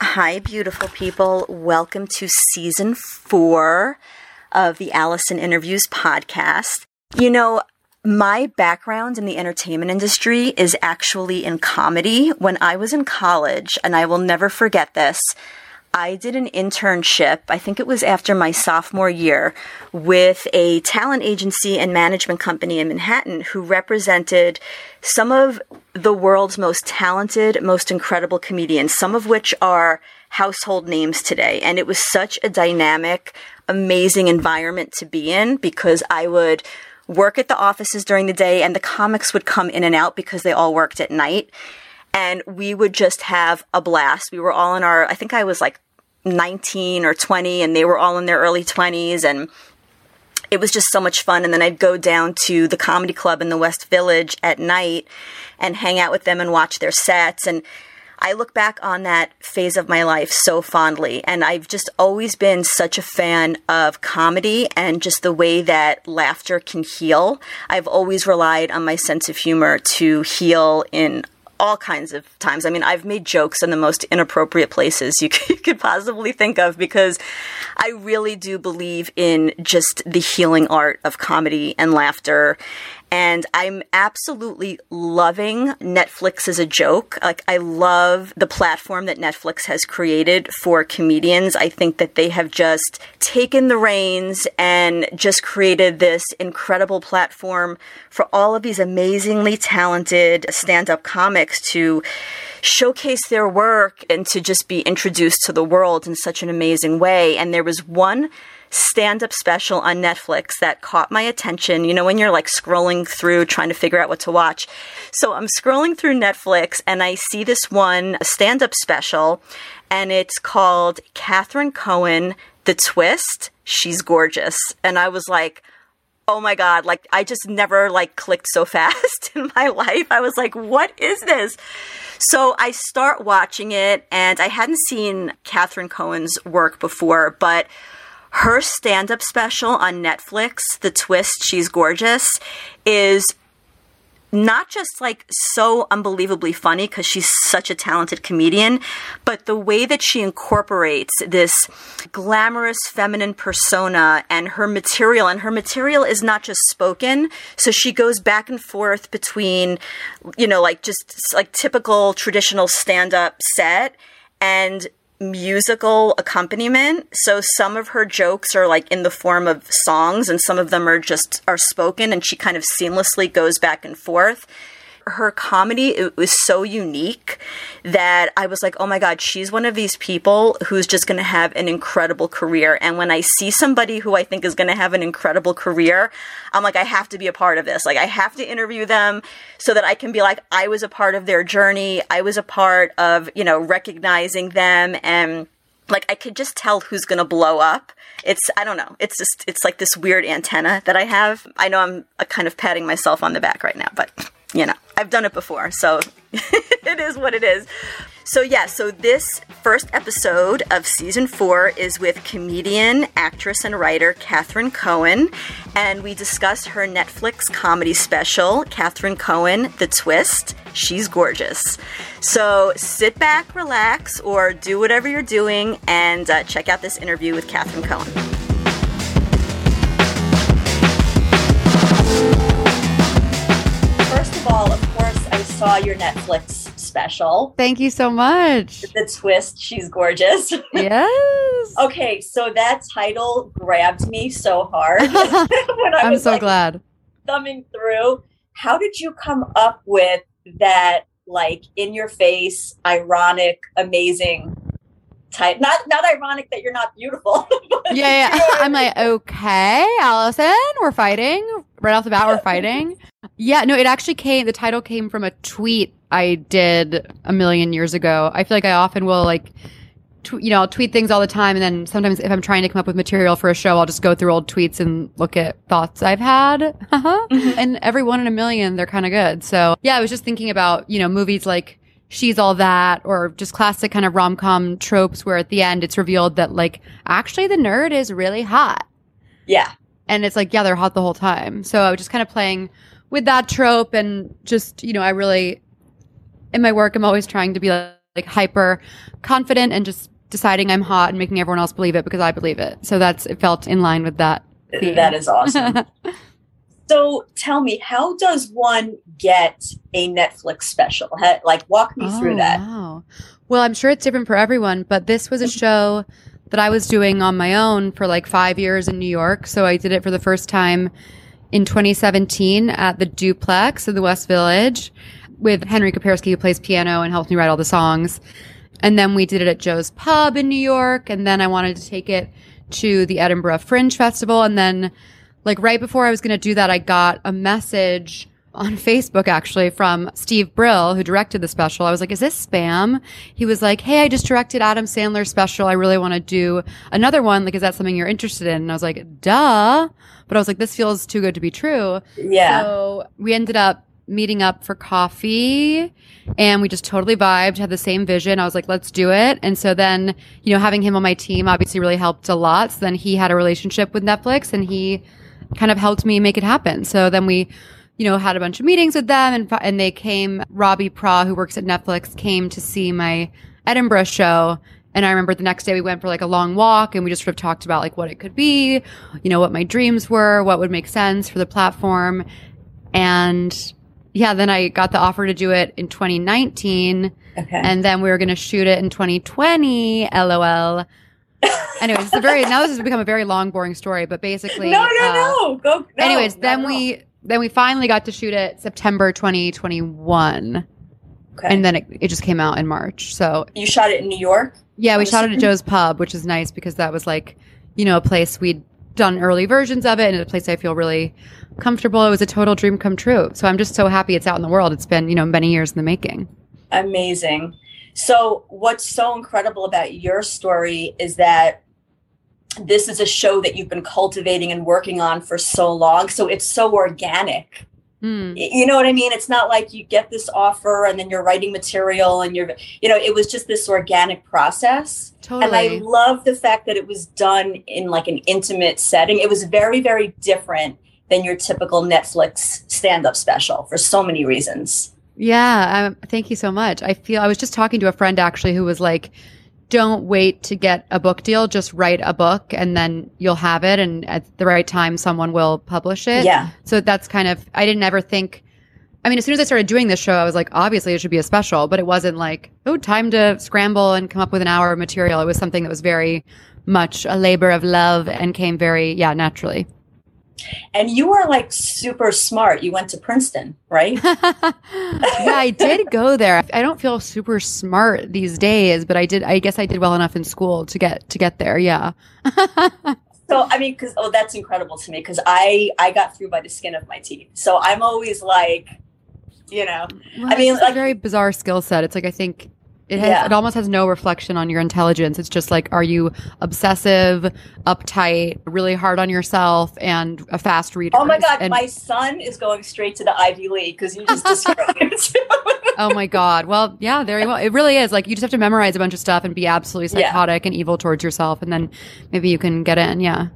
Hi, beautiful people. Welcome to season four of the Allison Interviews podcast. You know, my background in the entertainment industry is actually in comedy. When I was in college, and I will never forget this, I did an internship, I think it was after my sophomore year, with a talent agency and management company in Manhattan who represented some of the world's most talented, most incredible comedians, some of which are household names today. And it was such a dynamic, amazing environment to be in because I would work at the offices during the day and the comics would come in and out because they all worked at night. And we would just have a blast. We were all in our, I think I was like 19 or 20 and they were all in their early 20s and it was just so much fun. And then I'd go down to the comedy club in the West Village at night and hang out with them and watch their sets. And I look back on that phase of my life so fondly. And I've just always been such a fan of comedy and just the way that laughter can heal. I've always relied on my sense of humor to heal in all kinds of times. I mean, I've made jokes in the most inappropriate places you could, possibly think of because I really do believe in just the healing art of comedy and laughter. And I'm absolutely loving Netflix as a joke. Like, I love the platform that Netflix has created for comedians. I think that they have just taken the reins and just created this incredible platform for all of these amazingly talented stand up comics to showcase their work and to just be introduced to the world in such an amazing way. And there was one stand up special on Netflix that caught my attention. You know, when you're like scrolling through trying to figure out what to watch. So I'm scrolling through Netflix and I see this one stand up special and it's called Catherine Cohen, The Twist. She's gorgeous. And I was like, oh my god like i just never like clicked so fast in my life i was like what is this so i start watching it and i hadn't seen catherine cohen's work before but her stand up special on Netflix, The Twist, She's Gorgeous, is not just like so unbelievably funny because she's such a talented comedian, but the way that she incorporates this glamorous feminine persona and her material, and her material is not just spoken. So she goes back and forth between, you know, like just like typical traditional stand up set and musical accompaniment. So some of her jokes are like in the form of songs and some of them are just are spoken and she kind of seamlessly goes back and forth her comedy it was so unique that I was like, oh my God, she's one of these people who's just going to have an incredible career. And when I see somebody who I think is going to have an incredible career, I'm like, I have to be a part of this. Like, I have to interview them so that I can be like, I was a part of their journey. I was a part of, you know, recognizing them and like I could just tell who's going to blow up. It's I don't know. It's just it's like this weird antenna that I have. I know I'm uh, kind of patting myself on the back right now, but you know, I've done it before, so it is what it is. So, yeah, so this first episode of season four is with comedian, actress, and writer Catherine Cohen, and we discuss her Netflix comedy special, Catherine Cohen The Twist. She's gorgeous. So, sit back, relax, or do whatever you're doing and uh, check out this interview with Catherine Cohen. Saw your Netflix special. Thank you so much. The twist, she's gorgeous. yes. Okay, so that title grabbed me so hard when I I'm was so like, glad. thumbing through. How did you come up with that like in your face, ironic, amazing type? Not not ironic that you're not beautiful. Yeah, yeah. I'm like, okay, Allison, we're fighting. Right off the bat, we're fighting. Yeah, no, it actually came, the title came from a tweet I did a million years ago. I feel like I often will like, you know, I'll tweet things all the time. And then sometimes if I'm trying to come up with material for a show, I'll just go through old tweets and look at thoughts I've had. Uh-huh. Mm-hmm. And every one in a million, they're kind of good. So yeah, I was just thinking about, you know, movies like She's All That or just classic kind of rom-com tropes where at the end it's revealed that like actually the nerd is really hot. yeah. And it's like, yeah, they're hot the whole time. So I was just kind of playing with that trope and just, you know, I really, in my work, I'm always trying to be like, like hyper confident and just deciding I'm hot and making everyone else believe it because I believe it. So that's, it felt in line with that. theme. That is awesome. so tell me, how does one get a Netflix special? Like walk me through Oh, that. Wow. Well, I'm sure it's different for everyone, but this was a mm-hmm. show that I was doing on my own for like five years in New York. So I did it for the first time in 2017 at the Duplex in the West Village with Henry Koperski, who plays piano and helped me write all the songs. And then we did it at Joe's Pub in New York. And then I wanted to take it to the Edinburgh Fringe Festival. And then, like, right before I was going to do that, I got a message on Facebook actually from Steve Brill, who directed the special. I was like, is this spam? He was like, Hey, I just directed Adam Sandler's special. I really want to do another one. Like, is that something you're interested in? And I was like, duh. But I was like, this feels too good to be true. Yeah. So we ended up meeting up for coffee and we just totally vibed, had the same vision. I was like, let's do it. And so then, you know, having him on my team obviously really helped a lot. So then he had a relationship with Netflix and he kind of helped me make it happen. So then we, you know, had a bunch of meetings with them and, and they came, Robbie Praw, who works at Netflix, came to see my Edinburgh show. And I remember the next day we went for like a long walk and we just sort of talked about like what it could be, you know, what my dreams were, what would make sense for the platform. And yeah, then I got the offer to do it in 2019 Okay. and then we were going to shoot it in 2020. LOL. Anyways, it's a very, now this has become a very long, boring story, but basically. no, no, uh, no. Go. No, anyways, then we, then we finally got to shoot it September 2021 Okay. and then it, it just came out in March. So you shot it in New York. yeah, we shot it at Joe's Pub, which is nice because that was like, you know, a place we'd done early versions of it and a place I feel really comfortable. It was a total dream come true. So I'm just so happy it's out in the world. It's been, you know, many years in the making. Amazing. So, what's so incredible about your story is that this is a show that you've been cultivating and working on for so long. So, it's so organic. Hmm. Y- You know what I mean? It's not like you get this offer and then you're writing material and you're, you know, it was just this organic process. Totally. And I love the fact that it was done in like an intimate setting. It was very, very different than your typical Netflix stand up special for so many reasons. Yeah, um, thank you so much. I feel I was just talking to a friend actually who was like, "Don't wait to get a book deal. Just write a book, and then you'll have it. And at the right time, someone will publish it." Yeah. So that's kind of I didn't ever think. I mean, as soon as I started doing this show, I was like, obviously it should be a special, but it wasn't like, oh, time to scramble and come up with an hour of material. It was something that was very much a labor of love and came very, yeah, naturally. And you are like super smart. You went to Princeton, right? yeah, I did go there. I don't feel super smart these days, but I did. I guess I did well enough in school to get to get there. Yeah. so I mean, because oh, that's incredible to me because I I got through by the skin of my teeth. So I'm always like, you know, Well, I mean, it's a like- very bizarre skill set. It's like I think it has. Yeah. It almost has no reflection on your intelligence. It's just like, are you obsessive, uptight, really hard on yourself, and a fast reader? oh my god, And- my son is going straight to the Ivy League because you just described. oh my god. Well, yeah, there you go. It really is. Like you just have to memorize a bunch of stuff and be absolutely Yeah. psychotic and evil towards yourself, and then maybe you can get in. Yeah.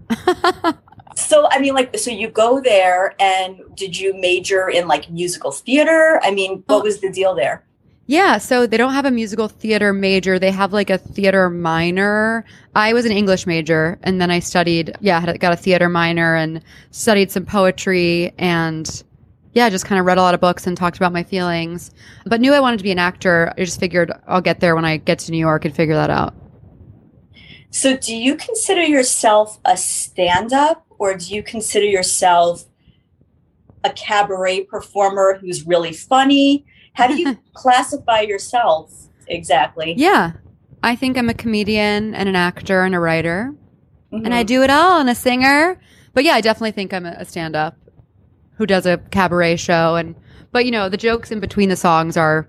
so I mean, like, so you go there, and did you major in like musical theater? I mean, what oh. was the deal there? Yeah, so they don't have a musical theater major. They have like a theater minor. I was an English major and then I studied, yeah, got a theater minor and studied some poetry and yeah, just kind of read a lot of books and talked about my feelings. But knew I wanted to be an actor. I just figured I'll get there when I get to New York and figure that out. So, do you consider yourself a stand up or do you consider yourself a cabaret performer who's really funny? How do you classify yourself exactly? Yeah. I think I'm a comedian and an actor and a writer. Mm-hmm. And I do it all and a singer. But yeah, I definitely think I'm a stand up who does a cabaret show and but you know, the jokes in between the songs are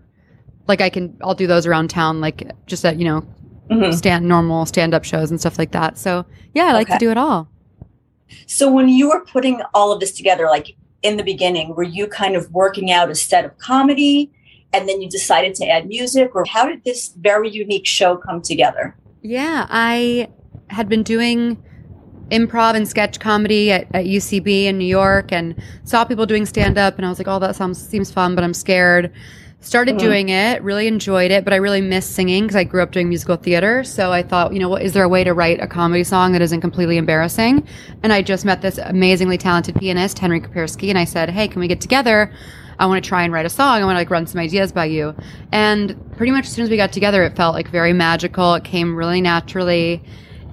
like I can I'll do those around town like just at, you know, mm-hmm. stand normal stand up shows and stuff like that. So yeah, I like okay. to do it all. So when you were putting all of this together, like in the beginning, were you kind of working out a set of comedy and then you decided to add music or how did this very unique show come together? Yeah, I had been doing improv and sketch comedy at, at UCB in New York and saw people doing stand up and I was like, oh, that sounds seems fun, but I'm scared. Started mm-hmm. doing it, really enjoyed it, but I really miss singing because I grew up doing musical theater. So I thought, you know, what is there a way to write a comedy song that isn't completely embarrassing? And I just met this amazingly talented pianist, Henry Koperski, and I said, hey, can we get together? I want to try and write a song. I want to like run some ideas by you. And pretty much as soon as we got together, it felt like very magical. It came really naturally.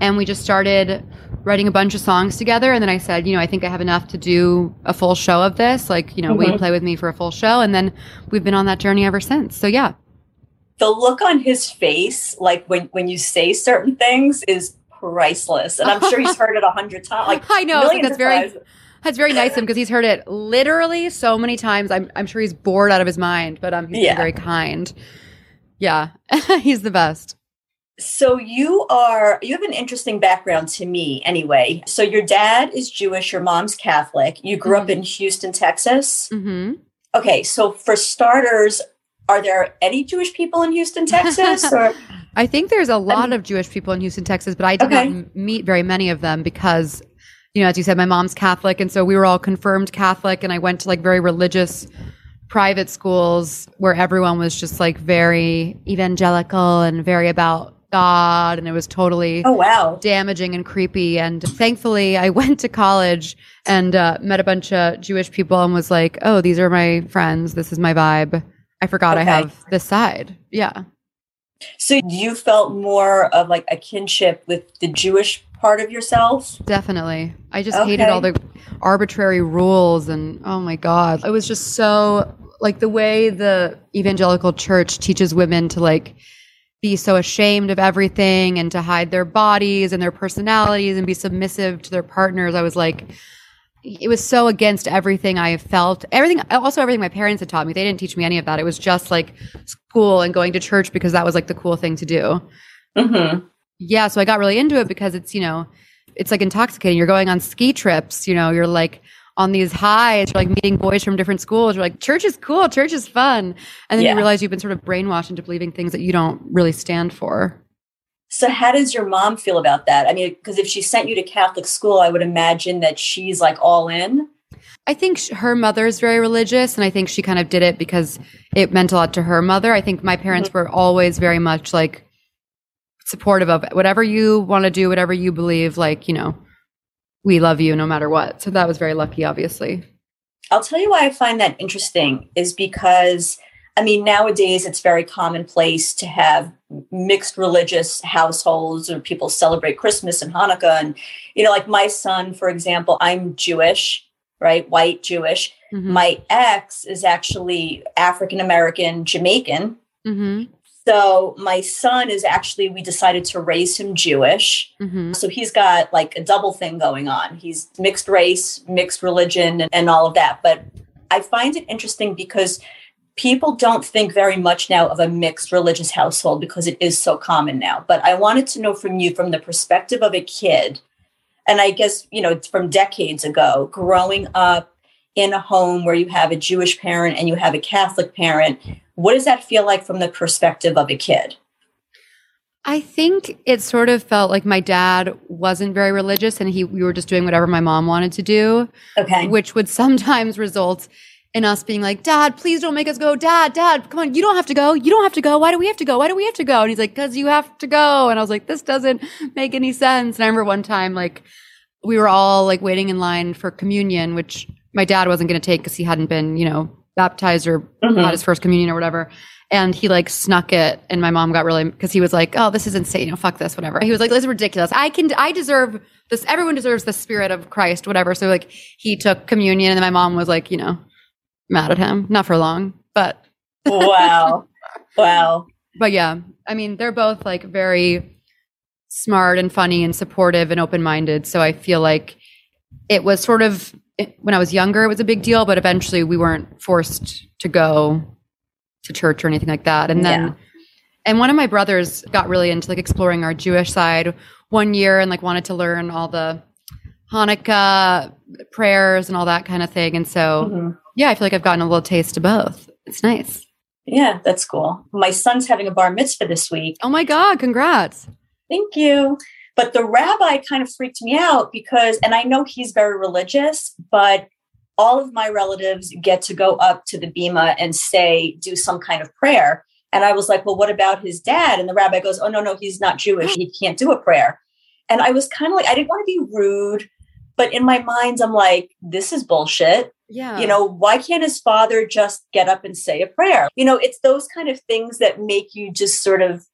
And we just started writing a bunch of songs together. And then I said, you know, I think I have enough to do a full show of this. Like, you know, mm-hmm. will you play with me for a full show? And then we've been on that journey ever since. So yeah. The look on his face, like when, when you say certain things, is priceless. And I'm sure he's heard it a hundred times. Like I know that's very that's very nice of him because he's heard it literally so many times. I'm I'm sure he's bored out of his mind, but um he's yeah. very kind. Yeah. he's the best. So you are you have an interesting background to me anyway. So your dad is Jewish, your mom's Catholic. You grew mm-hmm. up in Houston, Texas. Mm-hmm. Okay, so for starters, are there any Jewish people in Houston, Texas? Or I think there's a lot of Jewish people in Houston, Texas, but I did okay. not meet very many of them because, you know, as you said, my mom's Catholic, and so we were all confirmed Catholic, and I went to like very religious private schools where everyone was just like very evangelical and very about God, and it was totally oh wow damaging and creepy. And thankfully, I went to college and uh, met a bunch of Jewish people and was like, "Oh, these are my friends. This is my vibe." I forgot okay. I have this side. Yeah. So you felt more of like a kinship with the Jewish part of yourself? Definitely. I just okay. hated all the arbitrary rules and oh my god. It was just so like the way the evangelical church teaches women to like be so ashamed of everything and to hide their bodies and their personalities and be submissive to their partners. I was like, it was so against everything I felt. Everything, also everything my parents had taught me. They didn't teach me any of that. It was just like school and going to church because that was like the cool thing to do. Mm-hmm. Yeah. So I got really into it because it's, you know, it's like intoxicating. You're going on ski trips, you know, you're like, on these highs, you're like meeting boys from different schools. You're like, church is cool, church is fun. And then yeah. you realize you've been sort of brainwashed into believing things that you don't really stand for. So, how does your mom feel about that? I mean, because if she sent you to Catholic school, I would imagine that she's like all in. I think her mother is very religious, and I think she kind of did it because it meant a lot to her mother. I think my parents mm-hmm. were always very much like supportive of whatever you want to do, whatever you believe, like, you know, we love you no matter what. So that was very lucky, obviously. I'll tell you why I find that interesting is because I mean, nowadays it's very commonplace to have mixed religious households or people celebrate Christmas and Hanukkah. And, you know, like my son, for example, I'm Jewish, right? White Jewish. Mm-hmm. My ex is actually African American Jamaican. Mm-hmm. So my son is actually, we decided to raise him Jewish. Mm-hmm. So he's got like a double thing going on. He's mixed race, mixed religion, and, and all of that. But I find it interesting because people don't think very much now of a mixed religious household because it is so common now. But I wanted to know from you, from the perspective of a kid, and I guess, you know, from decades ago, growing up in a home where you have a Jewish parent and you have a Catholic parent, what does that feel like from the perspective of a kid? I think it sort of felt like my dad wasn't very religious and he we were just doing whatever my mom wanted to do. Okay. Which would sometimes result in us being like, Dad, please don't make us go. Dad, Dad, come on, you don't have to go. You don't have to go. Why do we have to go? Why do we have to go? And he's like, Because you have to go. And I was like, This doesn't make any sense. And I remember one time, like, we were all like waiting in line for communion, which my dad wasn't going to take because he hadn't been, you know, baptized or mm-hmm. had his first communion or whatever. and he like snuck it and my mom got really because he was like oh this is insane you know fuck this whatever he was like this is ridiculous i can i deserve this everyone deserves the spirit of christ whatever so like he took communion and then my mom was like you know mad at him not for long but wow wow but yeah i mean they're both like very smart and funny and supportive and open-minded so i feel like it was sort of when i was younger it was a big deal but eventually we weren't forced to go to church or anything like that. And then, yeah. and one of my brothers got really into like exploring our Jewish side one year and like wanted to learn all the Hanukkah prayers and all that kind of thing. And so, mm-hmm. yeah, I feel like I've gotten a little taste of both. It's nice. Yeah, that's cool. My son's having a bar mitzvah this week. Oh my God, congrats. Thank you. But the rabbi kind of freaked me out because, and I know he's very religious, but all of my relatives get to go up to the bima and say, do some kind of prayer. And I was like, well, what about his dad? And the rabbi goes, oh, no, no, he's not Jewish. He can't do a prayer. And I was kind of like, I didn't want to be rude, but in my mind, I'm like, this is bullshit. Yeah. You know, why can't his father just get up and say a prayer? You know, it's those kind of things that make you just sort of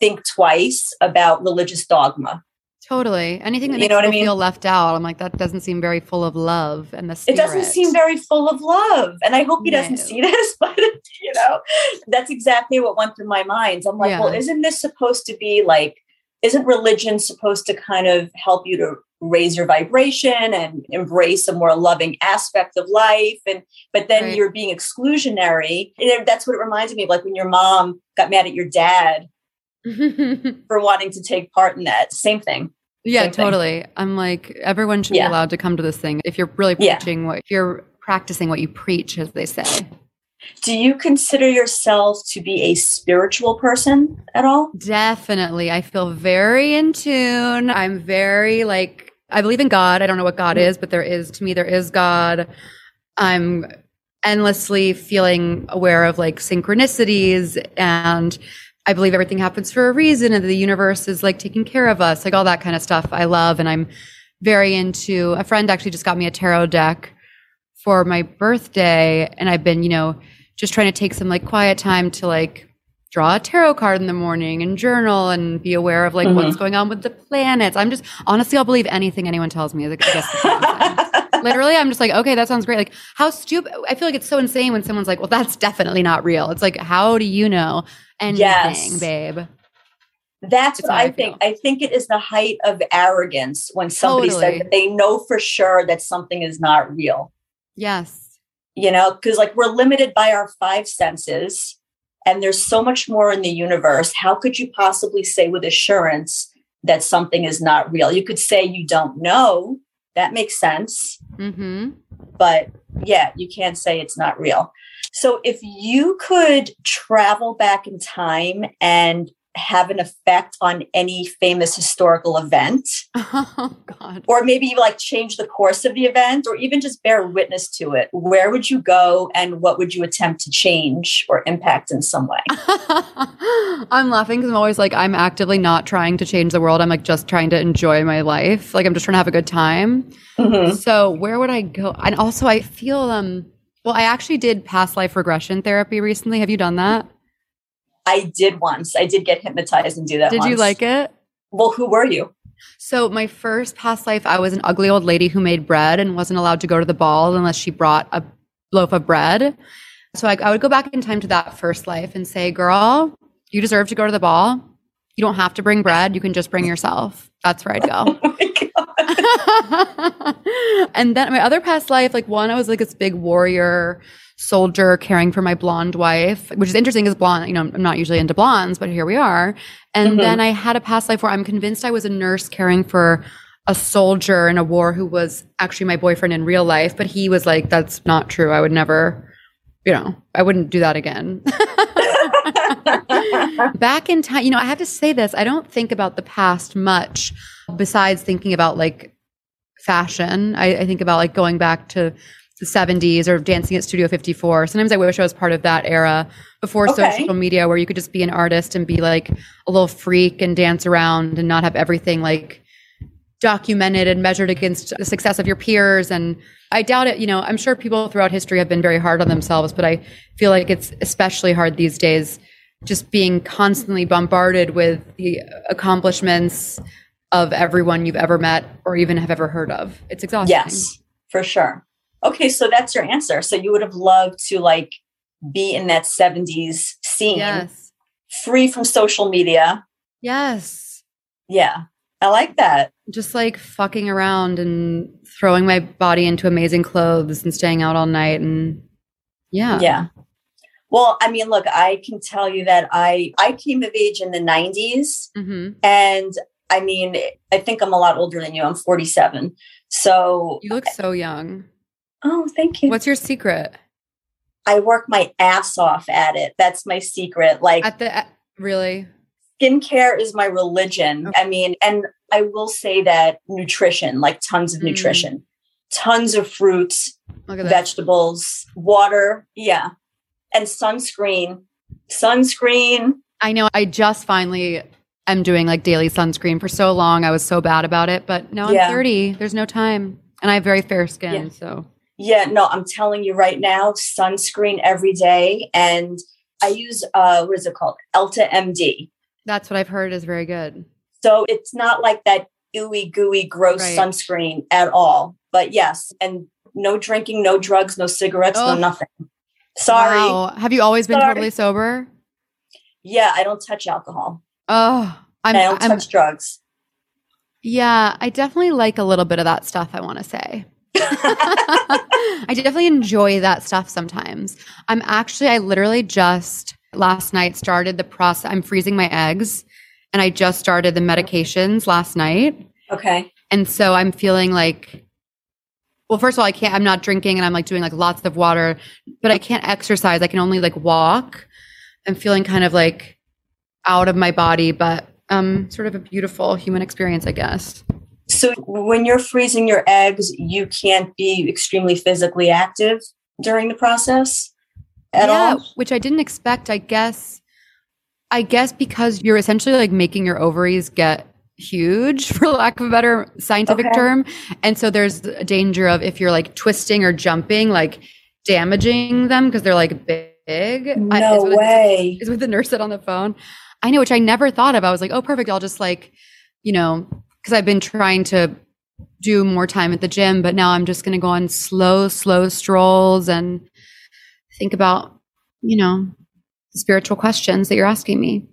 think twice about religious dogma. Totally. Anything that makes you know what I mean? feel left out, I'm like, that doesn't seem very full of love and the spirit. It doesn't seem very full of love. And I hope he no. doesn't see this, but you know, that's exactly what went through my mind. I'm like, yeah. well, isn't this supposed to be like, isn't religion supposed to kind of help you to raise your vibration and embrace a more loving aspect of life? And but then right. you're being exclusionary. And that's what it reminds me of, like when your mom got mad at your dad for wanting to take part in that. Same thing. Yeah, totally. I'm like, everyone should yeah. be allowed to come to this thing if you're really preaching yeah. what you're practicing what you preach, as they say. Do you consider yourself to be a spiritual person at all? Definitely. I feel very in tune. I'm very like, I believe in God. I don't know what God is, but there is, to me, there is God. I'm endlessly feeling aware of like synchronicities and I believe everything happens for a reason and the universe is like taking care of us, like all that kind of stuff I love. And I'm very into a friend actually just got me a tarot deck for my birthday. And I've been, you know, just trying to take some like quiet time to like draw a tarot card in the morning and journal and be aware of like mm-hmm. what's going on with the planets. I'm just honestly, I'll believe anything anyone tells me. Literally, I'm just like, okay, that sounds great. Like, how stupid? I feel like it's so insane when someone's like, well, that's definitely not real. It's like, how do you know? anything, yes. babe. That's what I, I think. I think it is the height of arrogance when somebody totally. says that they know for sure that something is not real. Yes. You know, because like we're limited by our five senses and there's so much more in the universe. How could you possibly say with assurance that something is not real? You could say you don't know. That makes sense. Mm-hmm. But yeah, you can't say it's not real. So if you could travel back in time and have an effect on any famous historical event. Oh, God. Or maybe like change the course of the event or even just bear witness to it. Where would you go and what would you attempt to change or impact in some way? I'm laughing because I'm always like, I'm actively not trying to change the world. I'm like just trying to enjoy my life. Like I'm just trying to have a good time. Mm-hmm. So where would I go? And also, I feel um well, I actually did past life regression therapy recently. Have you done that? I did once. I did get hypnotized and do that. Did once. you like it? Well, who were you? So my first past life, I was an ugly old lady who made bread and wasn't allowed to go to the ball unless she brought a loaf of bread. So I, I would go back in time to that first life and say, "Girl, you deserve to go to the ball. You don't have to bring bread. You can just bring yourself." That's where I'd go. Oh and then my other past life, like one, I was like this big warrior soldier caring for my blonde wife, which is interesting because blonde, you know, I'm not usually into blondes, but here we are. And mm-hmm. then I had a past life where I'm convinced I was a nurse caring for a soldier in a war who was actually my boyfriend in real life, but he was like, that's not true. I would never, you know, I wouldn't do that again. Back in time, you know, I have to say this, I don't think about the past much besides thinking about like fashion. I, I think about like going back to the 70s or dancing at Studio 54. Sometimes I wish I was part of that era before okay. social media where you could just be an artist and be like a little freak and dance around and not have everything like documented and measured against the success of your peers. And I doubt it, you know, I'm sure people throughout history have been very hard on themselves, but I feel like it's especially hard these days just being constantly bombarded with the accomplishments of everyone you've ever met or even have ever heard of. It's exhausting. Yes, for sure. Okay, so that's your answer. So you would have loved to like be in that 70s scene, Yes. free from social media. Yes. Yeah, I like that. Just like fucking around and throwing my body into amazing clothes and staying out all night and yeah. Yeah. Well, I mean, look, I can tell you that I I came of age in the 90s hmm and I mean, I think I'm a lot older than you. I'm 47. So, You look so young. oh, thank you. What's your secret? I work my ass off at it. That's my secret. Like At the really? skincare is my religion. Okay. I mean, and I will say that nutrition, like tons of Mm. nutrition, tons of fruits, vegetables, water. Yeah. And sunscreen. Sunscreen. I know. I just finally am doing like daily sunscreen for so long. I was so bad about it, but now Yeah. I'm 30. There's no time, and I have very fair skin. Yeah. So Yeah, no, I'm telling you right now, sunscreen every day. And I use uh what is it called? EltaMD. that's what I've heard is very good. So it's not like that ooey gooey gross Right. sunscreen at all. But yes, and no drinking, no drugs, no cigarettes, no nothing. Sorry. Wow. Have you always been Sorry. totally sober? Yeah, I don't touch alcohol. Oh, I'm. I don't I'm touch drugs. yeah, I definitely like a little bit of that stuff. I want to say. I definitely enjoy that stuff sometimes. I'm actually, I literally just last night started the process. I'm freezing my eggs and I just started the medications last night. okay. And so I'm feeling like, well, first of all, I can't, I'm not drinking and I'm like doing like lots of water, but I can't exercise. I can only like walk. I'm feeling kind of like out of my body, but um, sort of a beautiful human experience, I guess. So when you're freezing your eggs, you can't be extremely physically active during the process at yeah, all. which I didn't expect. I guess, I guess because you're essentially like making your ovaries get huge, for lack of a better scientific Okay. term, and so there's a danger of if you're like twisting or jumping, like damaging them because they're like big. I- No is what- way. Is what the nurse said on the phone. I know, which I never thought of. I was like, oh, perfect. I'll just like, you know, because I've been trying to do more time at the gym, but now I'm just going to go on slow, slow strolls and think about, you know, spiritual questions that you're asking me.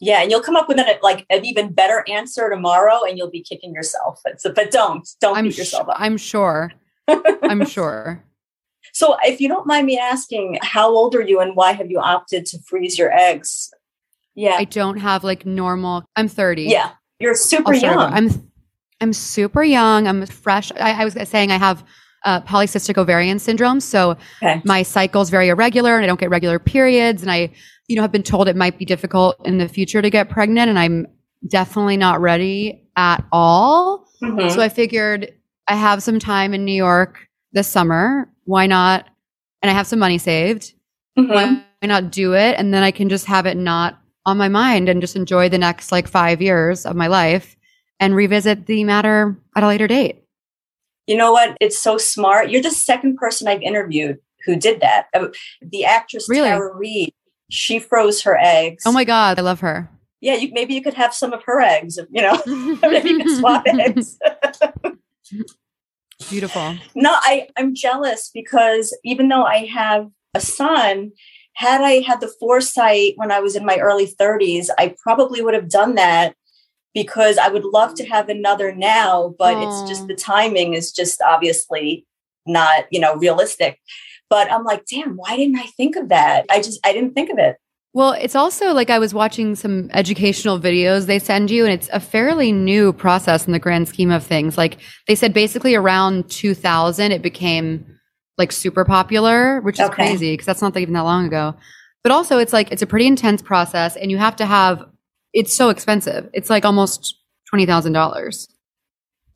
Yeah, and you'll come up with an like an even better answer tomorrow, and you'll be kicking yourself. But, but don't don't I'm beat sh- yourself up. I'm sure. I'm sure. So, if you don't mind me asking, how old are you, and why have you opted to freeze your eggs? Yeah, I don't have like normal. I'm 30. yeah, you're super young. I'm I'm super young. I'm fresh. I, I was saying I have uh, polycystic ovarian syndrome, so okay. my cycle's very irregular, and I don't get regular periods. And I, you know, have been told it might be difficult in the future to get pregnant, and I'm definitely not ready at all. Mhm. So I figured I have some time in New York this summer. Why not? And I have some money saved. Mhm. Why not do it? And then I can just have it not on my mind and just enjoy the next like five years of my life and revisit the matter at a later date. You know what? It's so smart. You're the second person I've interviewed who did that. Uh, The actress Really? Tara Reid, she froze her eggs. Oh my God, I love her. Yeah, you, maybe you could have some of her eggs. You know, maybe you could swap eggs. Beautiful. No, I, I'm jealous because even though I have a son, had I had the foresight when I was in my early 30s, I probably would have done that because I would love to have another now, but it's just the timing is just obviously not, you know, realistic. But I'm like, damn, why didn't I think of that? I just, I didn't think of it. Well, it's also like I was watching some educational videos they send you, and it's a fairly new process in the grand scheme of things. Like they said, basically around 2000, it became like super popular, which is Okay. crazy because that's not even that long ago. But also, it's like it's a pretty intense process, and you have to have. It's so expensive. It's like almost twenty thousand dollars.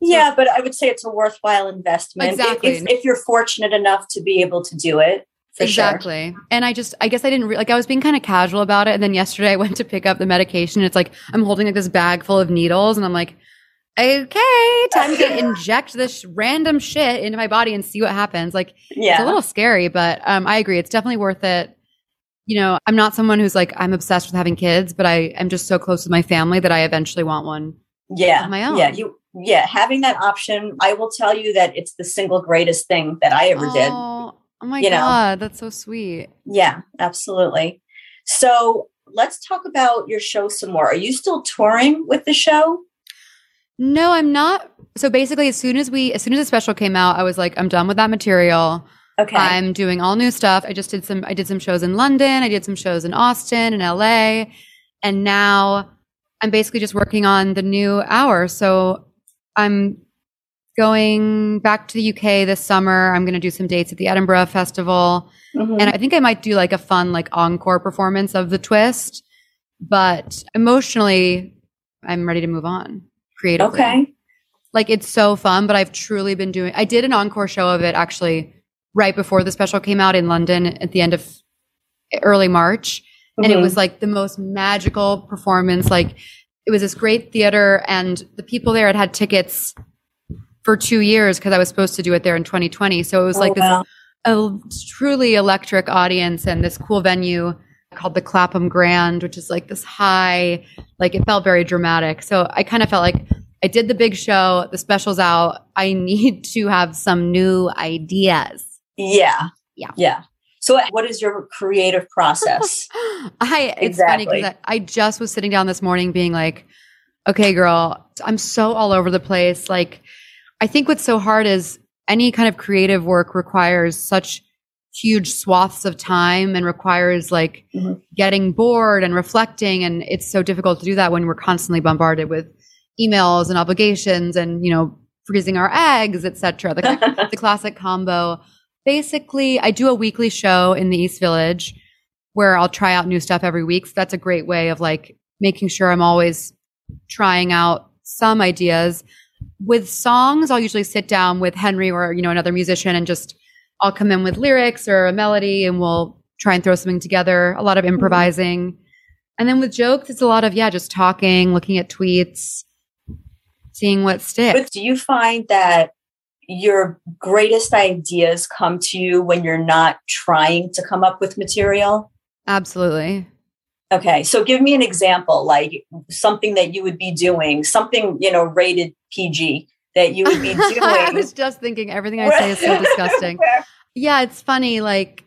Yeah, but I would say it's a worthwhile investment. if- Exactly. If, if you're fortunate enough to be able to do it. For exactly. And I just, I guess I didn't re- like. I was being kind of casual about it, and then yesterday I went to pick up the medication. It's like I'm holding like this bag full of needles, and I'm like, okay, time to inject this random shit into my body and see what happens. Like, Yeah. it's a little scary, but um, I agree. It's definitely worth it. You know, I'm not someone who's like, I'm obsessed with having kids, but I am just so close with my family that I eventually want one. yeah. on my own. Yeah. You, yeah. Having that option, I will tell you that it's the single greatest thing that I ever did. Oh, oh my You know. God. That's so sweet. Yeah, absolutely. So let's talk about your show some more. Are you still touring with the show? No, I'm not. So basically, as soon as we, as soon as the special came out, I was like, I'm done with that material. Okay. I'm doing all new stuff. I just did some, I did some shows in London. I did some shows in Austin and LA. And now I'm basically just working on the new hour. So I'm going back to the UK this summer. I'm going to do some dates at the Edinburgh Festival. Mhm. And I think I might do like a fun, like encore performance of the twist. But emotionally, I'm ready to move on creatively. okay. Like it's so fun, but I've truly been doing I did an encore show of it actually right before the special came out in London at the end of early March. And it Mhm. was like the most magical performance. Like it was this great theater and the people there had had tickets for two years because I was supposed to do it there in 2020. So it was Oh, like this wow. a truly electric audience and this cool venue called the Clapham Grand, which is like this high, like it felt very dramatic. So I kind of felt like I did the big show, the special's out. I need to have some new ideas. Yeah. Yeah. Yeah. So what is your creative process? I it's funny because I, I just was sitting down this morning being like, okay, girl, I'm so all over the place. Like, I think what's so hard is any kind of creative work requires such huge swaths of time and requires like Mhm. getting bored and reflecting. And it's so difficult to do that when we're constantly bombarded with emails and obligations and, you know, freezing our eggs, etc. The, the classic combo. Basically, I do a weekly show in the East Village where I'll try out new stuff every week. So that's a great way of like making sure I'm always trying out some ideas. With songs, I'll usually sit down with Henry or, you know, another musician and just I'll come in with lyrics or a melody and we'll try and throw something together, a lot of mm-hmm. improvising. And then with jokes, it's a lot of, yeah, just talking, looking at tweets, seeing what sticks. but do you find that your greatest ideas come to you when you're not trying to come up with material? Absolutely. Okay, so give me an example, like something that you would be doing, something you know rated PG that you would be doing. I was just thinking everything I say is so disgusting. Yeah, it's funny. Like,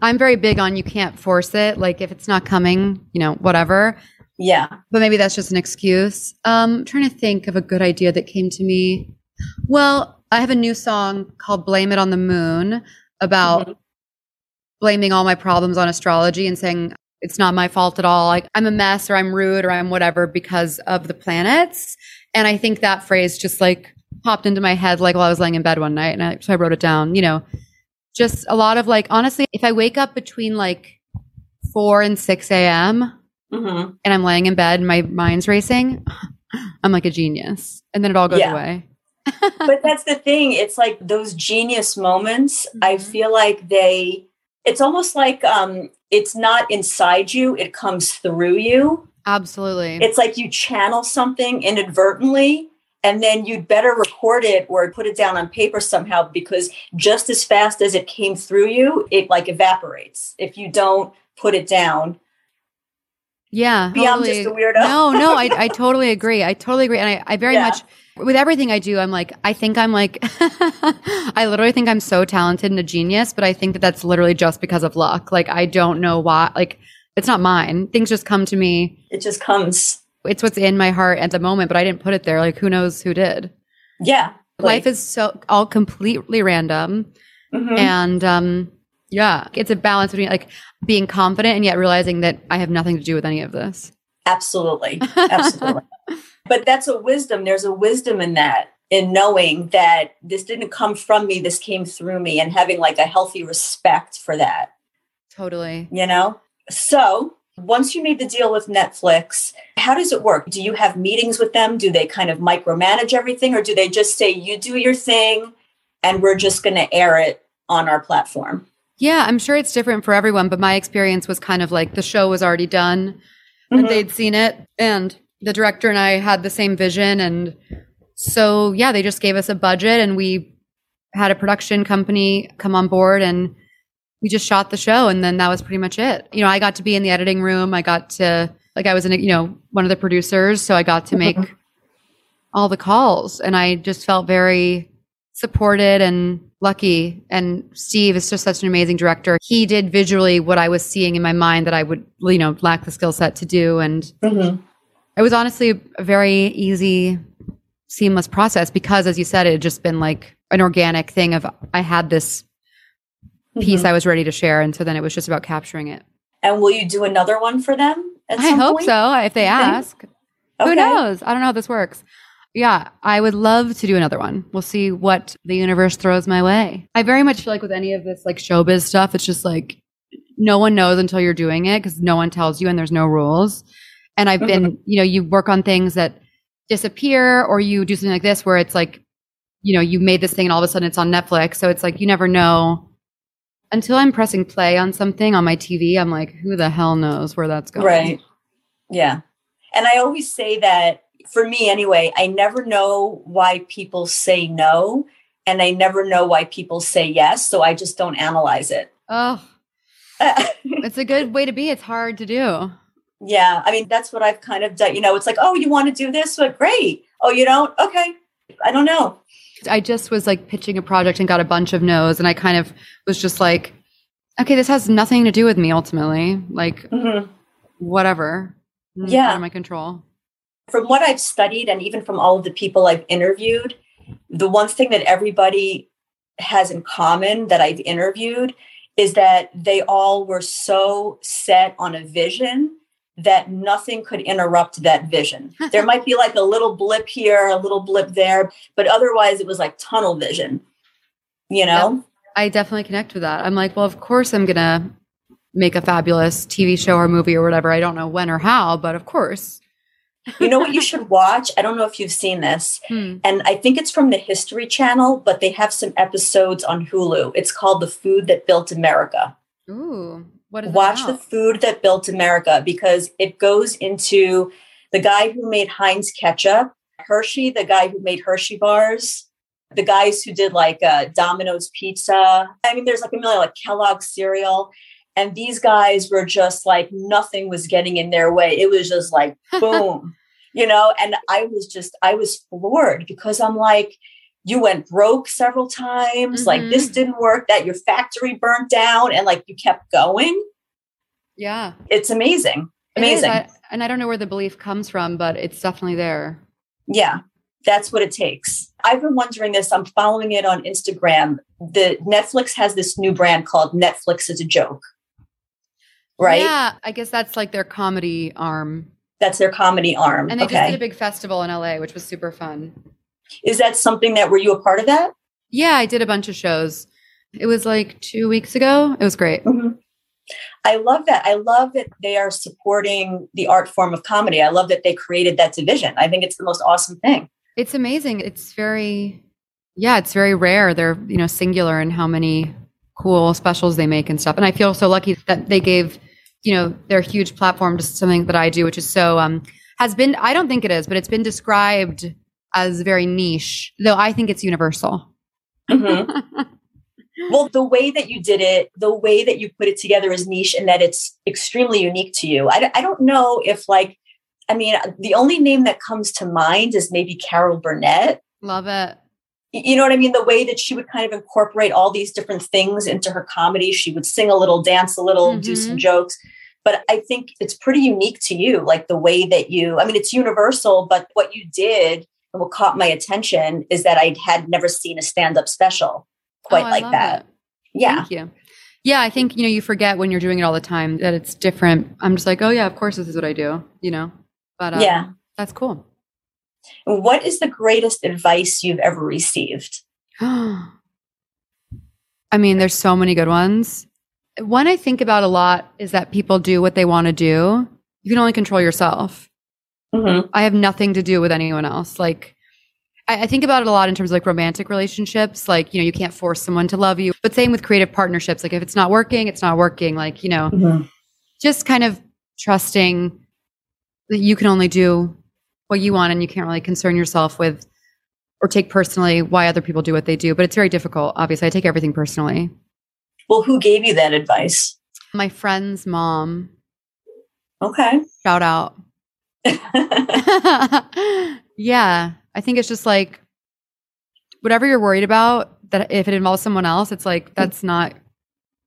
I'm very big on you can't force it. Like, if it's not coming, you know, whatever. yeah. But maybe that's just an excuse. Um, I'm trying to think of a good idea that came to me. Well, I have a new song called Blame It on the Moon about Mhm. blaming all my problems on astrology and saying it's not my fault at all. Like, I'm a mess or I'm rude or I'm whatever because of the planets. And I think that phrase just like popped into my head like while I was laying in bed one night. And I, so I wrote it down, you know, just a lot of like, honestly, if I wake up between like 4 and 6 a.m., hmm and I'm laying in bed and my mind's racing, I'm like a genius. And then it all goes Yeah. away. but that's the thing. It's like those genius moments. I Mhm. feel like they. It's almost like um, it's not inside you; it comes through you. Absolutely. It's like you channel something inadvertently, and then you'd better record it or put it down on paper somehow because just as fast as it came through you, it like evaporates if you don't put it down. yeah. I'm totally. just a weirdo. no, no, I, I totally agree. I totally agree. And I, I very Yeah. much, with everything I do, I'm like, I think I'm like, I literally think I'm so talented and a genius, but I think that that's literally just because of luck. Like, I don't know why, like, it's not mine. Things just come to me. It just comes. It's what's in my heart at the moment, but I didn't put it there. Like, who knows who did? Yeah. Life is so all completely random. Mhm. And um, yeah, it's a balance between like being confident and yet realizing that I have nothing to do with any of this. Absolutely. Absolutely. but that's a wisdom. There's a wisdom in that, in knowing that this didn't come from me, this came through me, and having like a healthy respect for that, Totally. you know? So, once you made the deal with Netflix, how does it work? Do you have meetings with them? Do they kind of micromanage everything, or do they just say, you do your thing and we're just going to air it on our platform? Yeah, I'm sure it's different for everyone, but my experience was kind of like the show was already done and Mhm. they'd seen it and the director and I had the same vision and so yeah, they just gave us a budget and we had a production company come on board and we just shot the show and then that was pretty much it. You know, I got to be in the editing room. I got to like I was in, a, you know, one of the producers, so I got to make all the calls and I just felt very supported and lucky. And Steve is just such an amazing director. He did visually what I was seeing in my mind that I would, you know, lack the skill set to do. And mm-hmm. it was honestly a very easy, seamless process because, as you said, it had just been like an organic thing of I had this piece mm-hmm. I was ready to share. And so then it was just about capturing it. And will you do another one for them? I hope point? so. If they ask, okay. who knows? I don't know how this works. Yeah, I would love to do another one. We'll see what the universe throws my way. I very much feel like with any of this like showbiz stuff, it's just like no one knows until you're doing it because no one tells you and there's no rules. And I've been, mm-hmm. you know, you work on things that disappear or you do something like this where it's like, you know, you made this thing and all of a sudden it's on Netflix. So it's like you never know until I'm pressing play on something on my TV. I'm like, who the hell knows where that's going? Right. Yeah. And I always say that for me anyway, I never know why people say no and I never know why people say yes. So I just don't analyze it. Oh, it's a good way to be. It's hard to do. Yeah. I mean, that's what I've kind of done. You know, it's like, oh, you want to do this? But great. Oh, you don't? Okay. I don't know. I just was like pitching a project and got a bunch of no's. And I kind of was just like, okay, this has nothing to do with me ultimately. Like, mm-hmm. whatever. Yeah. Out of my control from what I've studied and even from all of the people I've interviewed, the one thing that everybody has in common that I've interviewed is that they all were so set on a vision that nothing could interrupt that vision. there might be like a little blip here, a little blip there, but otherwise it was like tunnel vision, you know? Yep. I definitely connect with that. I'm like, well, of course I'm going to make a fabulous TV show or movie or whatever. I don't know when or how, but of course you know what you should watch? I don't know if you've seen this. Hmm. And I think it's from the History Channel, but they have some episodes on Hulu. It's called The Food That Built America. Ooh. Watch The Food That Built America because it goes into the guy who made Heinz ketchup, Hershey, the guy who made Hershey bars, the guys who did like uh, Domino's pizza. I mean, there's like a million like Kellogg's cereal. And these guys were just like nothing was getting in their way. It was just like boom, you know. And I was just, I was floored because I'm like, you went broke several times, mm-hmm. like this mm-hmm. didn't work, that your factory burnt down, and like you kept going. Yeah. It's amazing. Amazing. I, and I don't know where the belief comes from, but it's definitely there. Yeah. That's what it takes. I've been wondering this. I'm following it on Instagram. The Netflix has this new brand called Netflix is a joke right? Yeah, I guess that's like their comedy arm. That's their comedy arm. And they okay. just did a big festival in LA, which was super fun. Is that something that were you a part of that? Yeah, I did a bunch of shows. It was like two weeks ago. It was great. Mm-hmm. I love that. I love that they are supporting the art form of comedy. I love that they created that division. I think it's the most awesome thing. It's amazing. It's very, yeah, it's very rare. They're, you know, singular in how many cool specials they make and stuff. And I feel so lucky that they gave you know, their huge platform to something that I do, which is so um has been I don't think it is, but it's been described as very niche, though I think it's universal. Mm-hmm. well, the way that you did it, the way that you put it together is niche and that it's extremely unique to you. I, I don't know if, like, I mean, the only name that comes to mind is maybe Carol Burnett. Love it you know what I mean? The way that she would kind of incorporate all these different things into her comedy. She would sing a little, dance a little, mm-hmm. do some mm-hmm. jokes. But I think it's pretty unique to you, like the way that you, I mean, it's universal, but what you did and what caught my attention is that I had never seen a stand up special quite oh, like that. It. Yeah. Thank you. Yeah, I think, you know, you forget when you're doing it all the time that it's different. I'm just like, oh, yeah, of course, this is what I do, you know? But uh, yeah, that's cool. What is the greatest advice you've ever received? I mean, there's so many good ones. One I think about a lot is that people do what they want to do. You can only control yourself. Mm-hmm. I have nothing to do with anyone else. Like, I, I, think about it a lot in terms of like romantic relationships. Like, you know, you can't force someone to love you. But same with creative partnerships. Like, if it's not working, it's not working. Like, you know, mm-hmm. just kind of trusting that you can only do what you want and you can't really concern yourself with or take personally why other people do what they do. But it's very difficult. Obviously, I take everything personally. Well, who gave you that advice? My friend's mom. Okay. Shout out. yeah. I think it's just like whatever you're worried about, that if it involves someone else, it's like that's not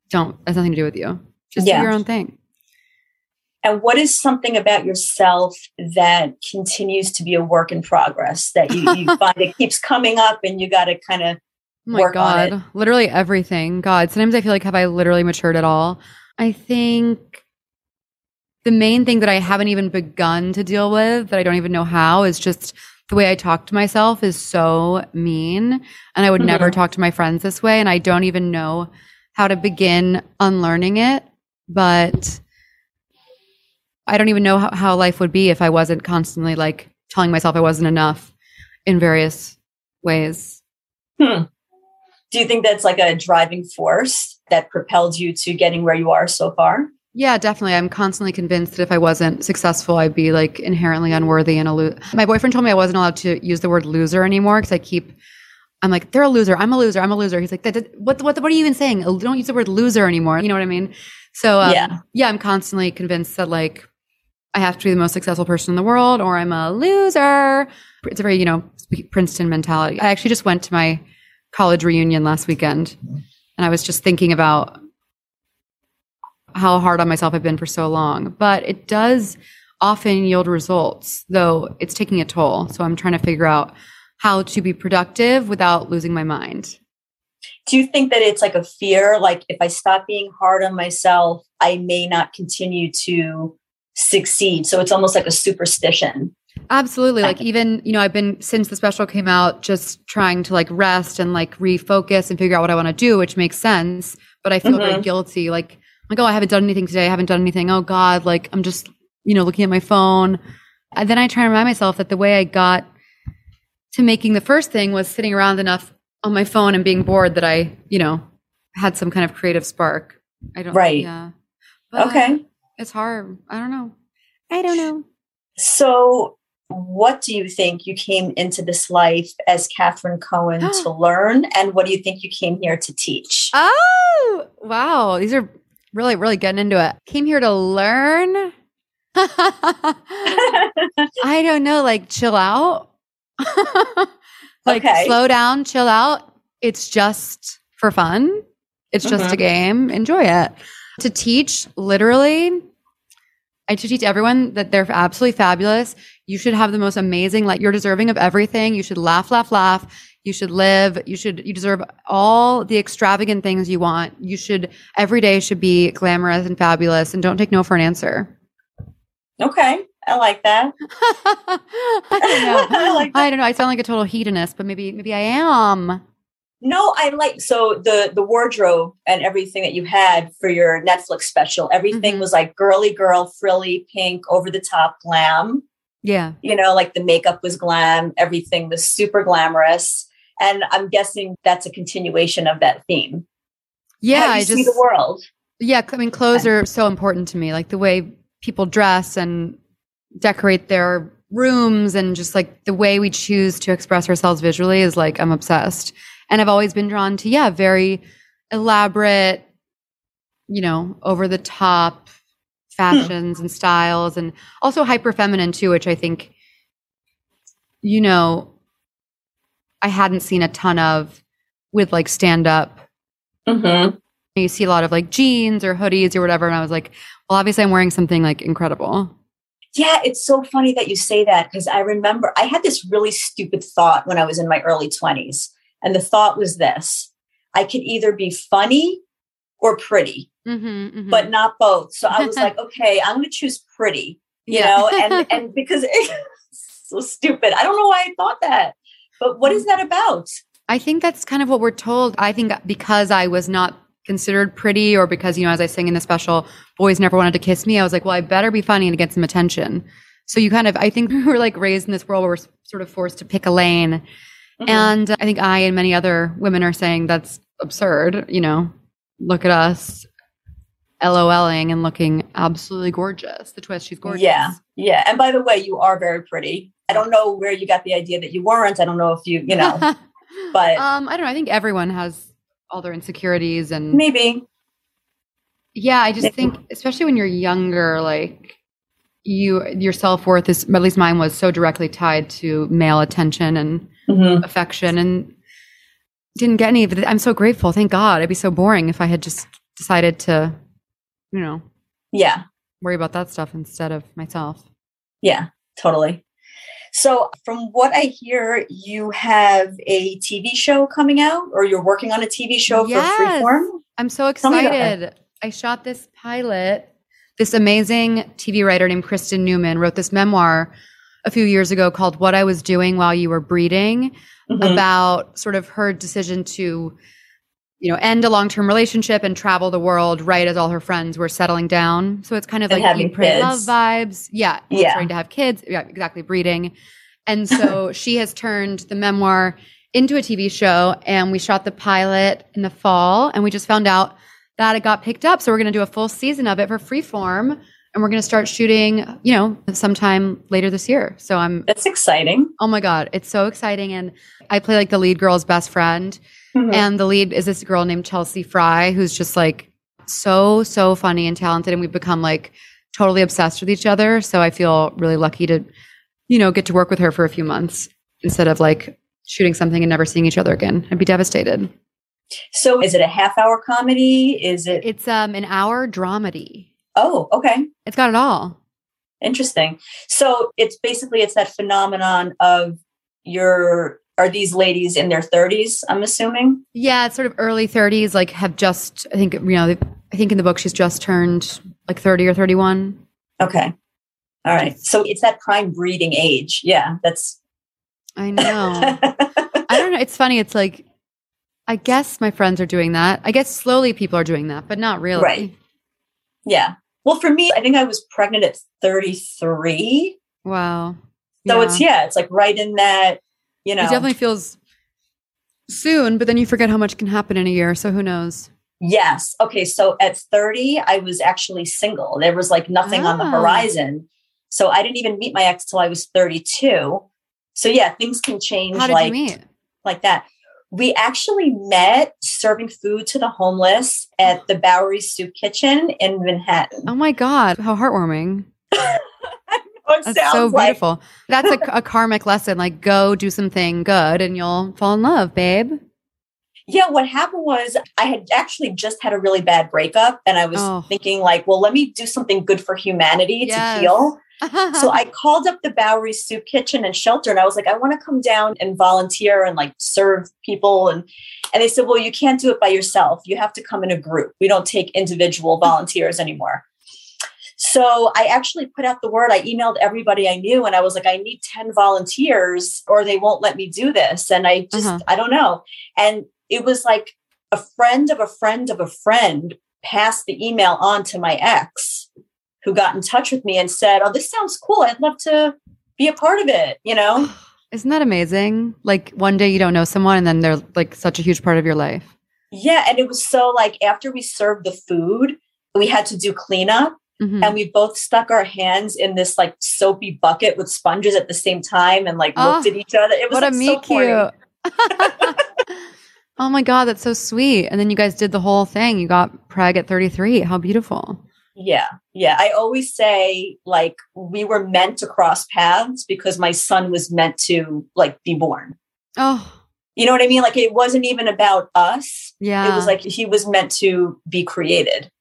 don't has nothing to do with you. Just Yeah. do your own thing. And what is something about yourself that continues to be a work in progress that you, you find it keeps coming up and you got to kind of, Oh my work on god. Literally everything. God. Sometimes I feel like have I literally matured at all? I think the main thing that I haven't even begun to deal with that I don't even know how is just the way I talk to myself is so mean. And I would never Mhm. talk to my friends this way. And I don't even know how to begin unlearning it. But I don't even know how, how life would be if I wasn't constantly like telling myself I wasn't enough in various ways. do you think that's like a driving force that propelled you to getting where you are so far? Yeah, definitely. I'm constantly convinced that if I wasn't successful, I'd be like inherently unworthy and a loser. My boyfriend told me I wasn't allowed to use the word loser anymore because I keep. I'm like, they're a loser. I'm a loser. I'm a loser. He's like, that, that- what, what, what are you even saying? Don't use the word loser anymore. You know what I mean? So, um, Yeah. yeah, I'm constantly convinced that like I have to be the most successful person in the world or I'm a loser. It's a very, you know, Princeton mentality. I actually just went to my college reunion last weekend and I was just thinking about how hard on myself I've been for so long. But it does often yield results, though it's taking a toll. So I'm trying to figure out how to be productive without losing my mind. Do you think that it's like a fear? Like if I stop being hard on myself, I may not continue to succeed. So it's almost like a superstition. Absolutely. Like even, you know, I've been since the special came out just trying to like rest and like refocus and figure out what I want to do, which makes sense. But I feel very Mhm. guilty. Like, like, oh, I haven't done anything today. I haven't done anything. Oh God, like I'm just, you know, looking at my phone. And then I try and remind myself that the way I got to making the first thing was sitting around enough on my phone and being bored that I, you know, had some kind of creative spark. I don't Right. Yeah. But Okay. It's hard. I don't know. I don't know. So what do you think you came into this life as Catherine Cohen to learn? And what do you think you came here to teach? Oh, wow. These are really, really getting into it. Came here to learn. I don't know, like chill out. like Okay. slow down, chill out. It's just for fun. It's just a Mhm. game. Enjoy it. To teach, literally, I to teach everyone that they're absolutely fabulous. You should have the most amazing, like you're deserving of everything. You should laugh, laugh, laugh. You should live. You should, you deserve all the extravagant things you want. You should, every day should be glamorous and fabulous and don't take no for an answer. okay. I like that. I don't know. I like. I don't know. I sound like a total hedonist, but maybe, maybe I am. No, I like so the the wardrobe and everything that you had for your Netflix special. Everything Mhm. was like girly girl, frilly, pink, over the top glam. Yeah. You know, like the makeup was glam, everything was super glamorous. And I'm guessing that's a continuation of that theme. Yeah. I see just, the world. yeah. I mean, clothes are so important to me. Like the way people dress and decorate their rooms and just like the way we choose to express ourselves visually is like, I'm obsessed. And I've always been drawn to, yeah, very elaborate, you know, over the top hmm. fashions and styles and also hyper feminine too, which I think, you know, I hadn't seen a ton of with like stand up. Mm-hmm. You see a lot of like jeans or hoodies or whatever. And I was like, well, obviously I'm wearing something like incredible. Yeah, it's so funny that you say that because I remember I had this really stupid thought when I was in my early 20s. And the thought was this I could either be funny or pretty. Mm-hmm, but not both. So I was like, okay, I'm going to choose pretty, you know, and and because it's so stupid. I don't know why I thought that. But what is that about? I think that's kind of what we're told. I think because I was not considered pretty or because, you know, as I sing in the special, boys never wanted to kiss me, I was like, well, I better be funny and get some attention. So you kind of, I think we were like raised in this world where we're sort of forced to pick a lane. Mhm. And I think I and many other women are saying that's absurd, you know, look at us. LOLing and looking absolutely gorgeous. The twist, she's gorgeous. Yeah. Yeah. And by the way, you are very pretty. I don't know where you got the idea that you weren't. I don't know if you, you know, but um, I don't know. I think everyone has all their insecurities and maybe. Yeah, I just think, especially when you're younger, like you, your self worth is, at least mine was so directly tied to male attention and Mhm. affection, and didn't get any of it. I'm so grateful. Thank God. It'd be so boring if I had just decided to, you know, Yeah. worry about that stuff instead of myself. Yeah. Totally. So, from what I hear, you have a TV show coming out, or you're working on a TV show Yes. for Freeform. I'm so Tell me about that. excited. I shot this pilot. This amazing TV writer named Kristen Newman wrote this memoir a few years ago called What I Was Doing While You Were Breeding Mhm. about sort of her decision to you know end a long-term relationship and travel the world right as all her friends were settling down. So it's kind of And like having eat, pray, love vibes. Yeah, Yeah. starting to have kids. Yeah, exactly, breeding. And so she has turned the memoir into a TV show, and we shot the pilot in the fall, and we just found out that it got picked up. So we're going to do a full season of it for Freeform, and we're going to start shooting, you know, sometime later this year. So I'm, That's exciting. oh my god, it's so exciting, and I play like the lead girl's best friend, Mhm. and the lead is this girl named Chelsea Frei, who's just like so so funny and talented, and we've become like totally obsessed with each other. So I feel really lucky to, you know, get to work with her for a few months instead of like shooting something and never seeing each other again. I'd be devastated. So, is it a half hour comedy? Is it? It's um an hour dramedy. Oh, okay. It's got it all. Interesting. So it's basically it's that phenomenon of your are these ladies in their 30s, I'm assuming? Yeah, it's sort of early 30s, like have just, I think, you know, I think in the book she's just turned like 30 or 31. Okay. All right. So it's that prime breeding age. Yeah, that's I know. I don't know. It's funny. It's like, I guess my friends are doing that. I guess slowly people are doing that, but not really. Right. yeah. Well, for me, I think I was pregnant at 33. Wow. So it's yeah, it's like right in that, you know. It definitely feels soon, but then you forget how much can happen in a year. So who knows? Yes. Okay. So at 30, I was actually single. There was like nothing on the Ah. horizon. So I didn't even meet my ex till I was 32. So yeah, things can change How did like you meet? like that. We actually met serving food to the homeless at the Bowery Soup Kitchen in Manhattan. Oh my God. How heartwarming. That's so like- beautiful. That's a, a karmic lesson. Like, go do something good and you'll fall in love, babe. Yeah, what happened was I had actually just had a really bad breakup and I was Oh. thinking like, well, let me do something good for humanity Yes. to heal. so I called up the Bowery Soup Kitchen and Shelter, and I was like, I want to come down and volunteer and like serve people. And and they said, Well, you can't do it by yourself. You have to come in a group. We don't take individual volunteers anymore. So I actually put out the word. I emailed everybody I knew, and I was like, I need 10 volunteers, or they won't let me do this. And I just, Uh-huh. I don't know. And it was like a friend of a friend of a friend passed the email on to my ex who got in touch with me and said, Oh, this sounds cool. I'd love to be a part of it, you know? Isn't that amazing? Like, one day you don't know someone and then they're like such a huge part of your life. Yeah. And it was so like after we served the food, we had to do cleanup Mhm. and we both stuck our hands in this like soapy bucket with sponges at the same time and like looked Oh, at each other. It was what a like, so meet corny. cute. oh my God, that's so sweet. And then you guys did the whole thing. You got preg at 33. How beautiful. Yeah. Yeah. I always say like we were meant to cross paths because my son was meant to like be born. Oh, You know what I mean? Like it wasn't even about us. yeah. It was like he was meant to be created.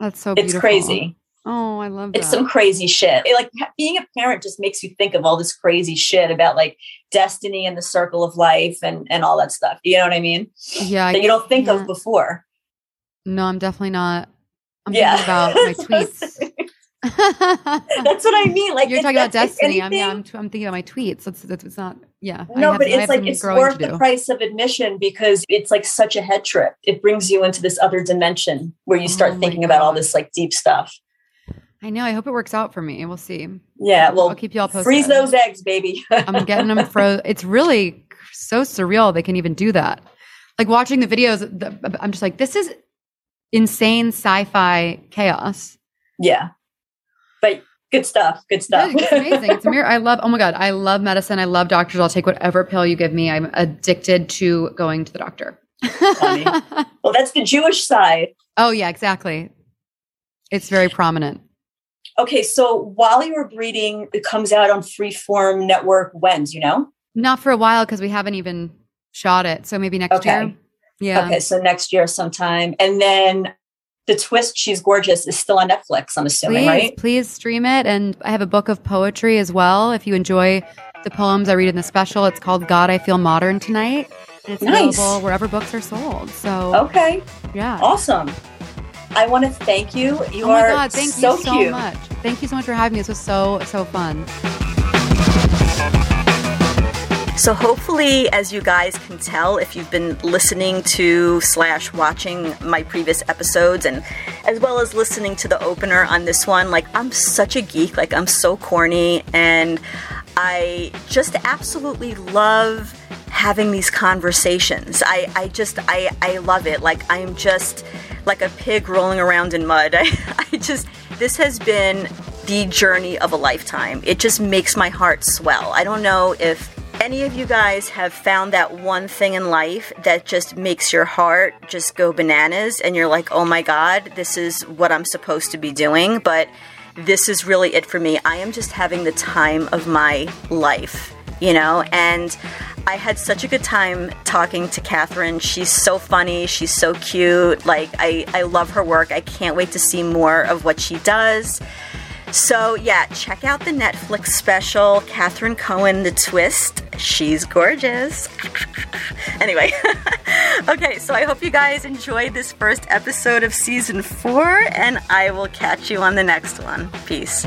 that's so It's beautiful. crazy. Oh, I love that. It's some crazy shit. It, like being a parent just makes you think of all this crazy shit about like destiny and the circle of life and and all that stuff. You know what I mean? yeah. I you don't think can't- of before. No, I'm definitely not. I'm yeah. thinking about my tweets. That's what I mean. Like You're talking about destiny. I'm, yeah, I'm, t- I'm thinking about my tweets. That's, that's it's not, yeah. No, have- but it's like it's worth the price of admission because it's like such a head trip. It brings you into this other dimension where you oh start Oh thinking about all this like deep stuff. I know. I hope it works out for me. We'll see. Yeah, well, I'll keep you all posted. freeze those eggs, baby. I'm getting them frozen. It's really so surreal they can even do that. Like watching the videos, the, I'm just like, this is insane sci-fi chaos. Yeah. But good stuff. Good stuff. It's amazing. It's a mirror. I love, oh my God, I love medicine. I love doctors. I'll take whatever pill you give me. I'm addicted to going to the doctor. well, that's the Jewish side. Oh, yeah, exactly. It's very prominent. Okay, so while you were breeding, it comes out on Freeform Network when's, you know? Not for a while because we haven't even shot it. So maybe next okay. year. Yeah. Okay, so next year sometime. And then the twist, She's Gorgeous, is still on Netflix, I'm assuming, please, right? Please stream it. And I have a book of poetry as well. If you enjoy the poems I read in the special, it's called God, I Feel Modern Tonight. And it's nice. available wherever books are sold. So Okay. Yeah. Awesome. I want to thank you. You oh are God, thank so you so cute. much. Thank you so much for having me. This was so, so fun. So hopefully, as you guys can tell, if you've been listening to slash watching my previous episodes and as well as listening to the opener on this one, like I'm such a geek, like I'm so corny and I just absolutely love having these conversations. I, I just I, I love it. Like I'm just like a pig rolling around in mud. I, I just this has been the journey of a lifetime. It just makes my heart swell. I don't know if any of you guys have found that one thing in life that just makes your heart just go bananas and you're like, oh my God, this is what I'm supposed to be doing, but this is really it for me. I am just having the time of my life, you know? And I had such a good time talking to Catherine. She's so funny, she's so cute. Like, I, I love her work. I can't wait to see more of what she does. So, yeah, check out the Netflix special, Catherine Cohen, The Twist. She's gorgeous. anyway, okay, so I hope you guys enjoyed this first episode of season four, and I will catch you on the next one. Peace.